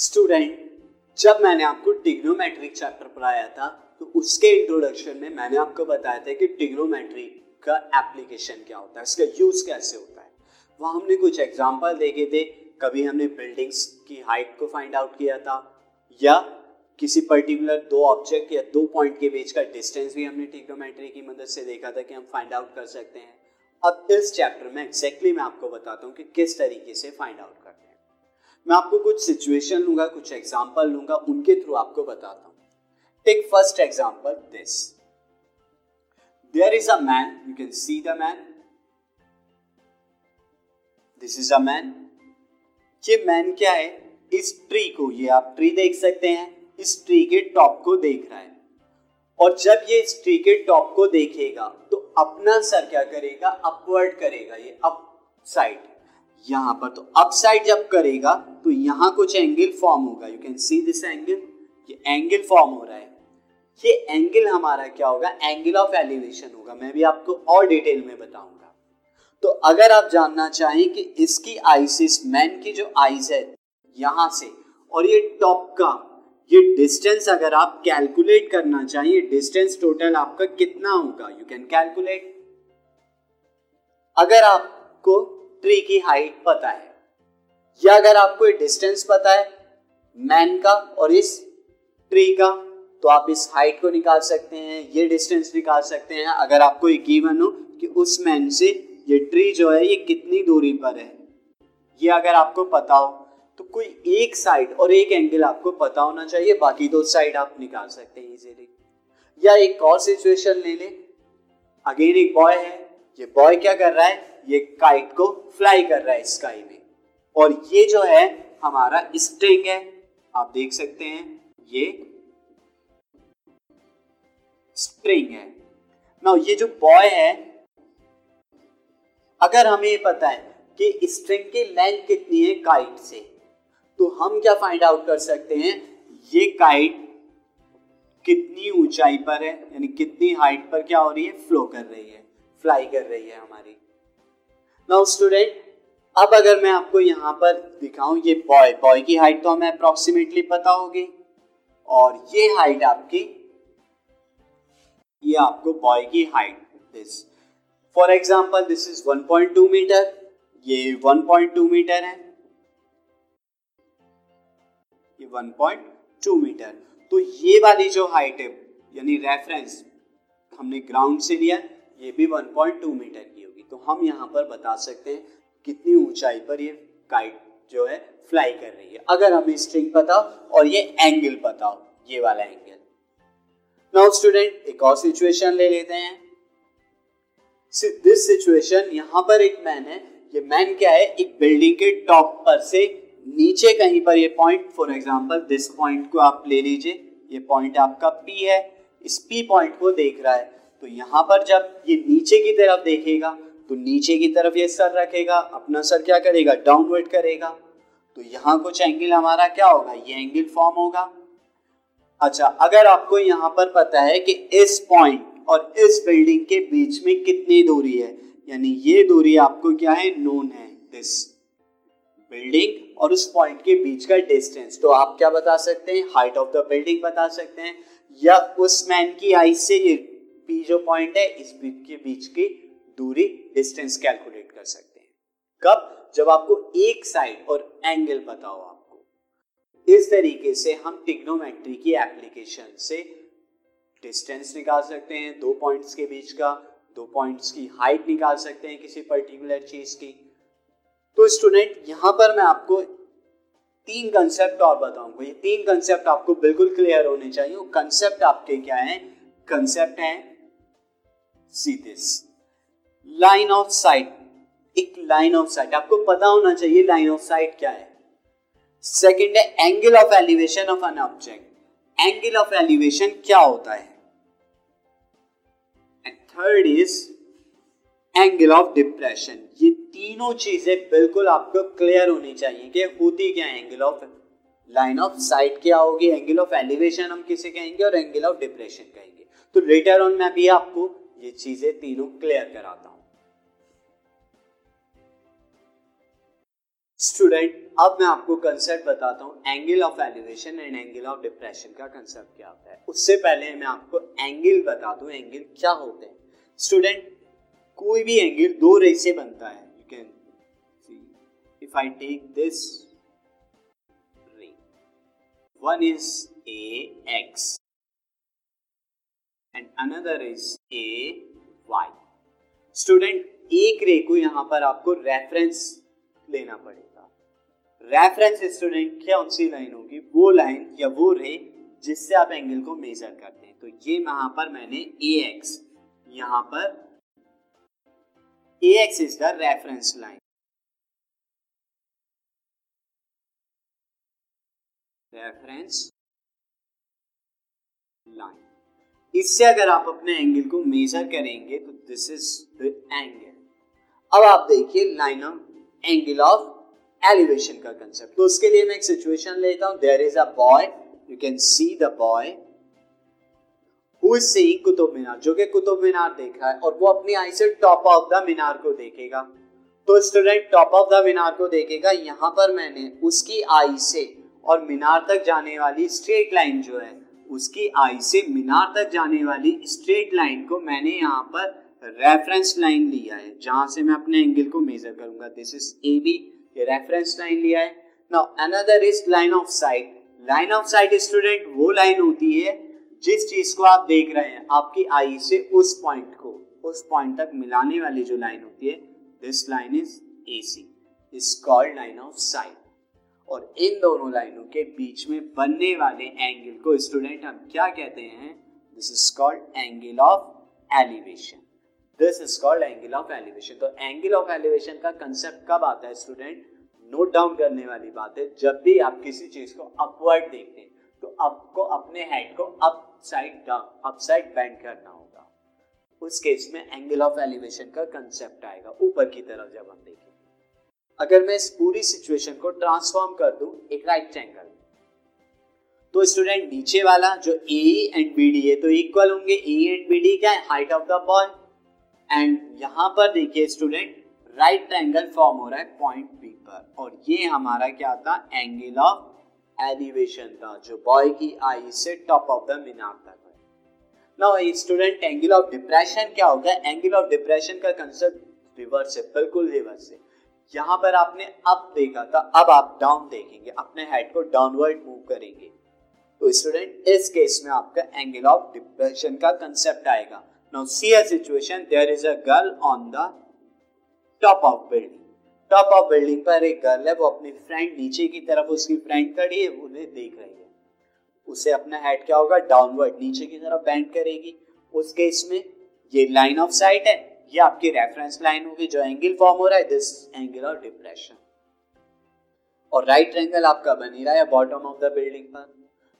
Student जब मैंने आपको टिग्नोमेट्रिक चैप्टर पढ़ाया था तो उसके इंट्रोडक्शन में मैंने आपको बताया था कि टिग्नोमेट्री का एप्लीकेशन क्या होता है इसका यूज़ कैसे होता है। वहाँ हमने कुछ एग्ज़ाम्पल देखे थे। कभी हमने बिल्डिंग्स की हाइट को फाइंड आउट किया था, या किसी पर्टिकुलर दो ऑब्जेक्ट या दो पॉइंट के बीच का डिस्टेंस भी हमने टिग्नोमेट्री की मदद से देखा था कि हम फाइंड आउट कर सकते हैं। अब इस चैप्टर में एग्जैक्टली मैं आपको बताता हूँ कि किस तरीके से फाइंड आउट करते हैं। मैं आपको कुछ सिचुएशन लूँगा, कुछ एग्ज़ाम्पल लूँगा, उनके थ्रू आपको बताता हूँ। Take first example this there is a man you can see the man this is a man ये मैन क्या है? इस ट्री को, ये आप ट्री देख सकते हैं। इस ट्री के टॉप को देख रहा है। और जब ये इस ट्री के टॉप को देखेगा तो अपना सर क्या करेगा? अपवर्ड करेगा, ये अप साइड यहाँ पर तो अप साइड जब करेगा तो यहाँ कुछ एंगल फॉर्म होगा। You can see this angle ये एंगल फॉर्म हो रहा है। ये एंगल हमारा क्या होगा? एंगल ऑफ़ एलिवेशन होगा। मैं भी आपको और डिटेल में बताऊँगा। तो अगर आप जानना चाहें कि इसकी आइसिस मैन की जो आइज़ है, यहाँ से, और ये टॉप का, ये डिस्टेंस अगर आप कैलकुलेट करना चाहिए डिस्टेंस टोटल आपका कितना होगा? यू कैन कैलकुलेट अगर आपको ट्री की हाइट पता है। या अगर आपको ये डिस्टेंस पता है मैन का और इस ट्री का तो आप इस हाइट को निकाल सकते हैं, ये डिस्टेंस निकाल सकते हैं। अगर आपको ये गिवन हो कि उस मैन से ये ट्री जो है, ये कितनी दूरी पर है। ये अगर आपको पता हो तो कोई एक साइड और एक एंगल आपको पता होना चाहिए, बाकी दो साइड आप निकाल सकते हैं इजीली या एक और सिचुएशन ले ले। अगेन एक बॉय है, ये बॉय क्या कर रहा है? ये काइट को फ्लाई कर रहा है स्काई में। और ये जो है, हमारा स्ट्रिंग है। आप देख सकते हैं, ये स्ट्रिंग है। ना ये जो बॉय है, अगर हमें पता है कि स्ट्रिंग की लेंथ कितनी है काइट से तो हम क्या फाइंड आउट कर सकते हैं, ये काइट कितनी ऊंचाई पर है, यानी कितनी हाइट पर क्या हो रही है फ्लो कर रही है फ्लाई कर रही है हमारी। नाउ स्टूडेंट अब अगर मैं आपको यहाँ पर दिखाऊँ, ये बॉय बॉय की हाइट तो हमें अप्रोक्सीमेटली पता होगी। और ये हाइट आपकी, ये आपको बॉय की height this for example this is 1.2 metre ये 1.2 मीटर है। ये 1.2 मीटर तो ये वाली जो हाइट है, यानी रेफरेंस हमने ग्राउंड से लिया ये भी 1.2 मीटर की होगी। तो हम यहाँ पर बता सकते हैं कितनी ऊंचाई पर ये काइट जो है फ्लाई कर रही है। अगर हमें स्ट्रिंग पता और ये एंगल पता हो, ये वाला एंगल नाउ स्टूडेंट एक और सिचुएशन ले लेते हैं। दिस सिचुएशन यहाँ पर एक मैन है। ये मैन क्या है? एक बिल्डिंग के टॉप पर से नीचे कहीं पर ये point for example this point को आप ले लीजिए। ये पॉइंट आपका पी है। इस पी पॉइंट को देख रहा है। तो यहाँ पर जब ये नीचे की तरफ़ देखेगा तो नीचे की तरफ़ ये सर रखेगा, अपना सर क्या करेगा? डाउनवर्ड करेगा। तो यहाँ कुछ एंगल हमारा क्या होगा? ये एंगल फॉर्म होगा। अच्छा अगर आपको यहाँ पर पता है कि इस पॉइंट और इस बिल्डिंग के बीच में कितनी दूरी है, यानी ये दूरी आपको क्या है? नोन है। दिस बिल्डिंग और उस पॉइंट के बीच का डिस्टेंस तो आप क्या बता सकते हैं? हाइट ऑफ़ द बिल्डिंग बता सकते हैं। या उस मैन की आई से ये पी जो पॉइंट है, इस बीच के बीच की दूरी डिस्टेंस कैलकुलेट कर सकते हैं। कब? जब आपको एक साइड और एंगल हो आपको। इस तरीके से हम टिग्नोमेट्री की एप्लीकेशन से डिस्टेंस निकाल सकते हैं, दो पॉइंट्स के बीच का, दो पॉइंट्स की हाइट निकाल सकते हैं किसी पर्टिकुलर चीज़ की। तो स्टूडेंट यहाँ पर मैं आपको तीन कंसेप्ट और बताऊँगा। ये तीन कंसेप्ट आपको बिल्कुल क्लियर होने चाहिए। कंसेप्ट आपके क्या है? कंसेप्ट है see this line of sight एक लाइन ऑफ़ साइट आपको पता होना चाहिए लाइन ऑफ़ साइट क्या है। सेकंड है angle of elevation of an object angle of elevation क्या होता है? And third is angle of depression ये तीनों चीज़ें बिल्कुल आपको क्लियर होनी चाहिए कि होती क्या angle of line of sight क्या होगी एंगल ऑफ़ एलिवेशन हम किसे कहेंगे और एंगल ऑफ़ डिप्रेशन कहेंगे। तो लेटर ऑन मैं भी आपको ये चीज़ें तीनों क्लियर कराता हूँ। स्टूडेंट अब मैं आपको कंसेप्ट बताता हूँ angle of elevation and angle of depression का कंसेप्ट क्या होता है। उससे पहले मैं आपको एंगल बता दूँ एंगल क्या होते हैं। स्टूडेंट कोई भी एंगल दो रे से बनता है। You can see if I take this ray one is A X and another is A Y student एक रे को यहाँ पर आपको रेफरेंस लेना पड़ेगा। रेफरेंस स्टूडेंट क्या सी लाइन होगी? वो लाइन या वो रे जिससे आप एंगल को मेजर करते हैं। तो ये यहाँ पर मैंने ए एक्स यहाँ पर A X is the reference line reference line इससे अगर आप अपने एंगल को मेजर करेंगे तो दिस इज़ द एंगल अब आप देखिए line of angle of elevation का कंसेप्ट तो उसके लिए मैं एक सिचुएशन लेता हूँ. There is a boy you can see the boy who is seeing Qutub Minar जो कि कुतुब मीनार देख रहा है और वो अपनी आई से टॉप ऑफ़ द मीनार को देखेगा. तो student top of the Minar को देखेगा. यहाँ पर मैंने उसकी आई से और मीनार तक जाने वाली स्ट्रेट लाइन जो है उसकी आई से मीनार तक जाने वाली स्ट्रेट लाइन को मैंने यहाँ पर रेफरेंस लाइन लिया है, जहाँ से मैं अपने एंगल को मेजर करूँगा। दिस इज़ ए बी ये रेफरेंस लाइन लिया है। Now another is line of sight line of sight student वो लाइन होती है जिस चीज़ को आप देख रहे हैं, आपकी आई से उस पॉइंट को, उस पॉइंट तक मिलाने वाली जो लाइन होती है this line is A C is called line of sight और इन दोनों लाइनों के बीच में बनने वाले एंगल को स्टूडेंट हम क्या कहते हैं? This is called angle of elevation this is called angle of elevation तो एंगल ऑफ़ एलिवेशन का कंसेप्ट कब आता है स्टूडेंट नोट डाउन करने वाली बात है, जब भी आप किसी चीज़ को अपवर्ड देखते हैं तो आपको अपने हेड को upside down up side bend करना होगा। उस केस में एंगल ऑफ़ एलिवेशन का कंसेप्ट आएगा, ऊपर की तरफ़ जब हम देखेंगे अगर मैं इस पूरी सिचुएशन को ट्रांसफॉर्म कर दूँ एक राइट एंगल तो स्टूडेंट नीचे वाला, जो ए एंड बी डी है तो इक्वल होंगे ए एंड बी डी क्या? है height of the boy and यहाँ पर देखिए स्टूडेंट राइट ट्रायंगल फॉर्म हो रहा है पॉइंट बी पर। और ये हमारा क्या था? एंगल ऑफ़ एलिवेशन था, जो बॉय की आई से टॉप ऑफ़ द मीनार तक है। Now student angle of depression क्या होगा? एंगल ऑफ़ डिप्रेशन का कंसेप्ट रिवर्स है बिल्कुल रिवर्स है यहाँ पर आपने अप देखा था अब आप डाउन देखेंगे अपने हेड को डाउनवर्ड मूव करेंगे। तो स्टूडेंट इस केस में आपका एंगल ऑफ़ डिप्रेशन का कंसेप्ट आएगा। Now see a situation, there is a girl on the top of building. Top of building पर एक गर्ल है वो अपनी फ्रेंड नीचे की तरफ़ उसकी फ्रेंड खड़ी है उन्हें देख रही है। उसे अपना हेड क्या होगा? डाउनवर्ड नीचे की तरफ़ बेंड करेगी। उस केस में ये लाइन ऑफ़ साइट है। ये आपकी रेफरेंस लाइन होगी जो एंगल फॉर्म हो रहा है दिस एंगल ऑफ़ डिप्रेशन और राइट एंगल आपका बन ही रहा है बॉटम ऑफ़ द बिल्डिंग पर।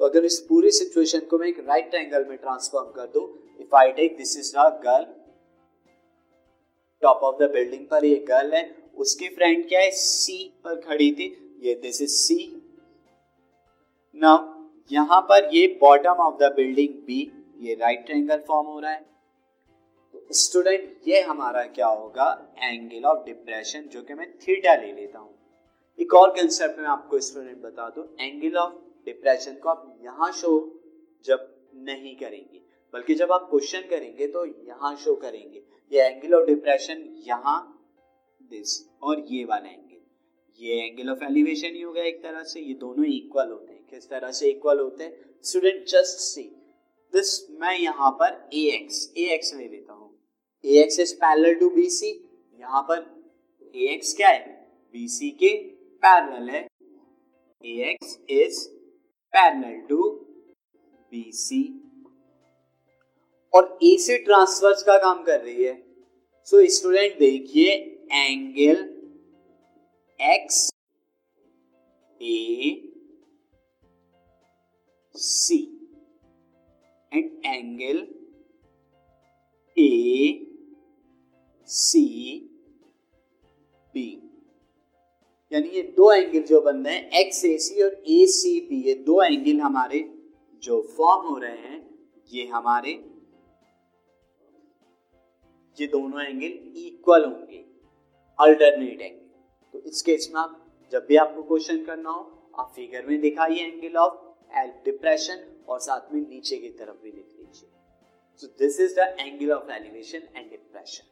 तो अगर इस पूरी सिचुएशन को मैं एक राइट एंगल में ट्रांसफॉर्म कर दूँ, if I take, this is a girl top of the building पर ये गर्ल है, उसकी फ्रेंड क्या है? सी पर खड़ी थी, ये दिस इज़ सी नाउ यहाँ पर ये bottom of the building B ये राइट ट्रायंगल फॉर्म हो रहा है। स्टूडेंट, ये हमारा क्या होगा? एंगल ऑफ़ डिप्रेशन, जो कि मैं थीटा ले लेता हूँ। एक और कंसेप्ट में आपको स्टूडेंट बता दूँ। एंगल ऑफ़ डिप्रेशन को आप यहाँ शो जब नहीं करेंगे, बल्कि जब आप क्वेश्चन करेंगे तो यहाँ शो करेंगे। ये एंगल ऑफ़ डिप्रेशन यहाँ दिस और ये वाला एंगल। ये एंगल ऑफ़ एलिवेशन ही होगा एक तरह से। ये दोनों इक्वल होते हैं। किस तरह से इक्वल होते हैं? स्टूडेंट जस्ट सी दिस मैं यहाँ पर ए एक्स ए एक्स ले लेता हूँ। X is parallel to B C यहाँ पर ए एक्स क्या है? बी सी के पैरेलल है। A X is parallel to B C और ए से ट्रांसफर्स का काम कर रही है। सो so, स्टूडेंट देखिए angle X A C and angle A C, B. यानी ये दो एंगल जो बन रहे हैं एक्स ए सी और ए सी बी ये दो एंगल हमारे जो फॉर्म हो रहे हैं, ये हमारे, ये दोनों एंगल इक्वल होंगे अल्टरनेट एंगल तो इस केस में आप, जब भी आपको क्वेश्चन करना हो, आप फिगर में दिखाइए एंगल ऑफ़ डिप्रेशन और साथ में नीचे की तरफ़ भी लिख लीजिए। So this is the angle of elevation and depression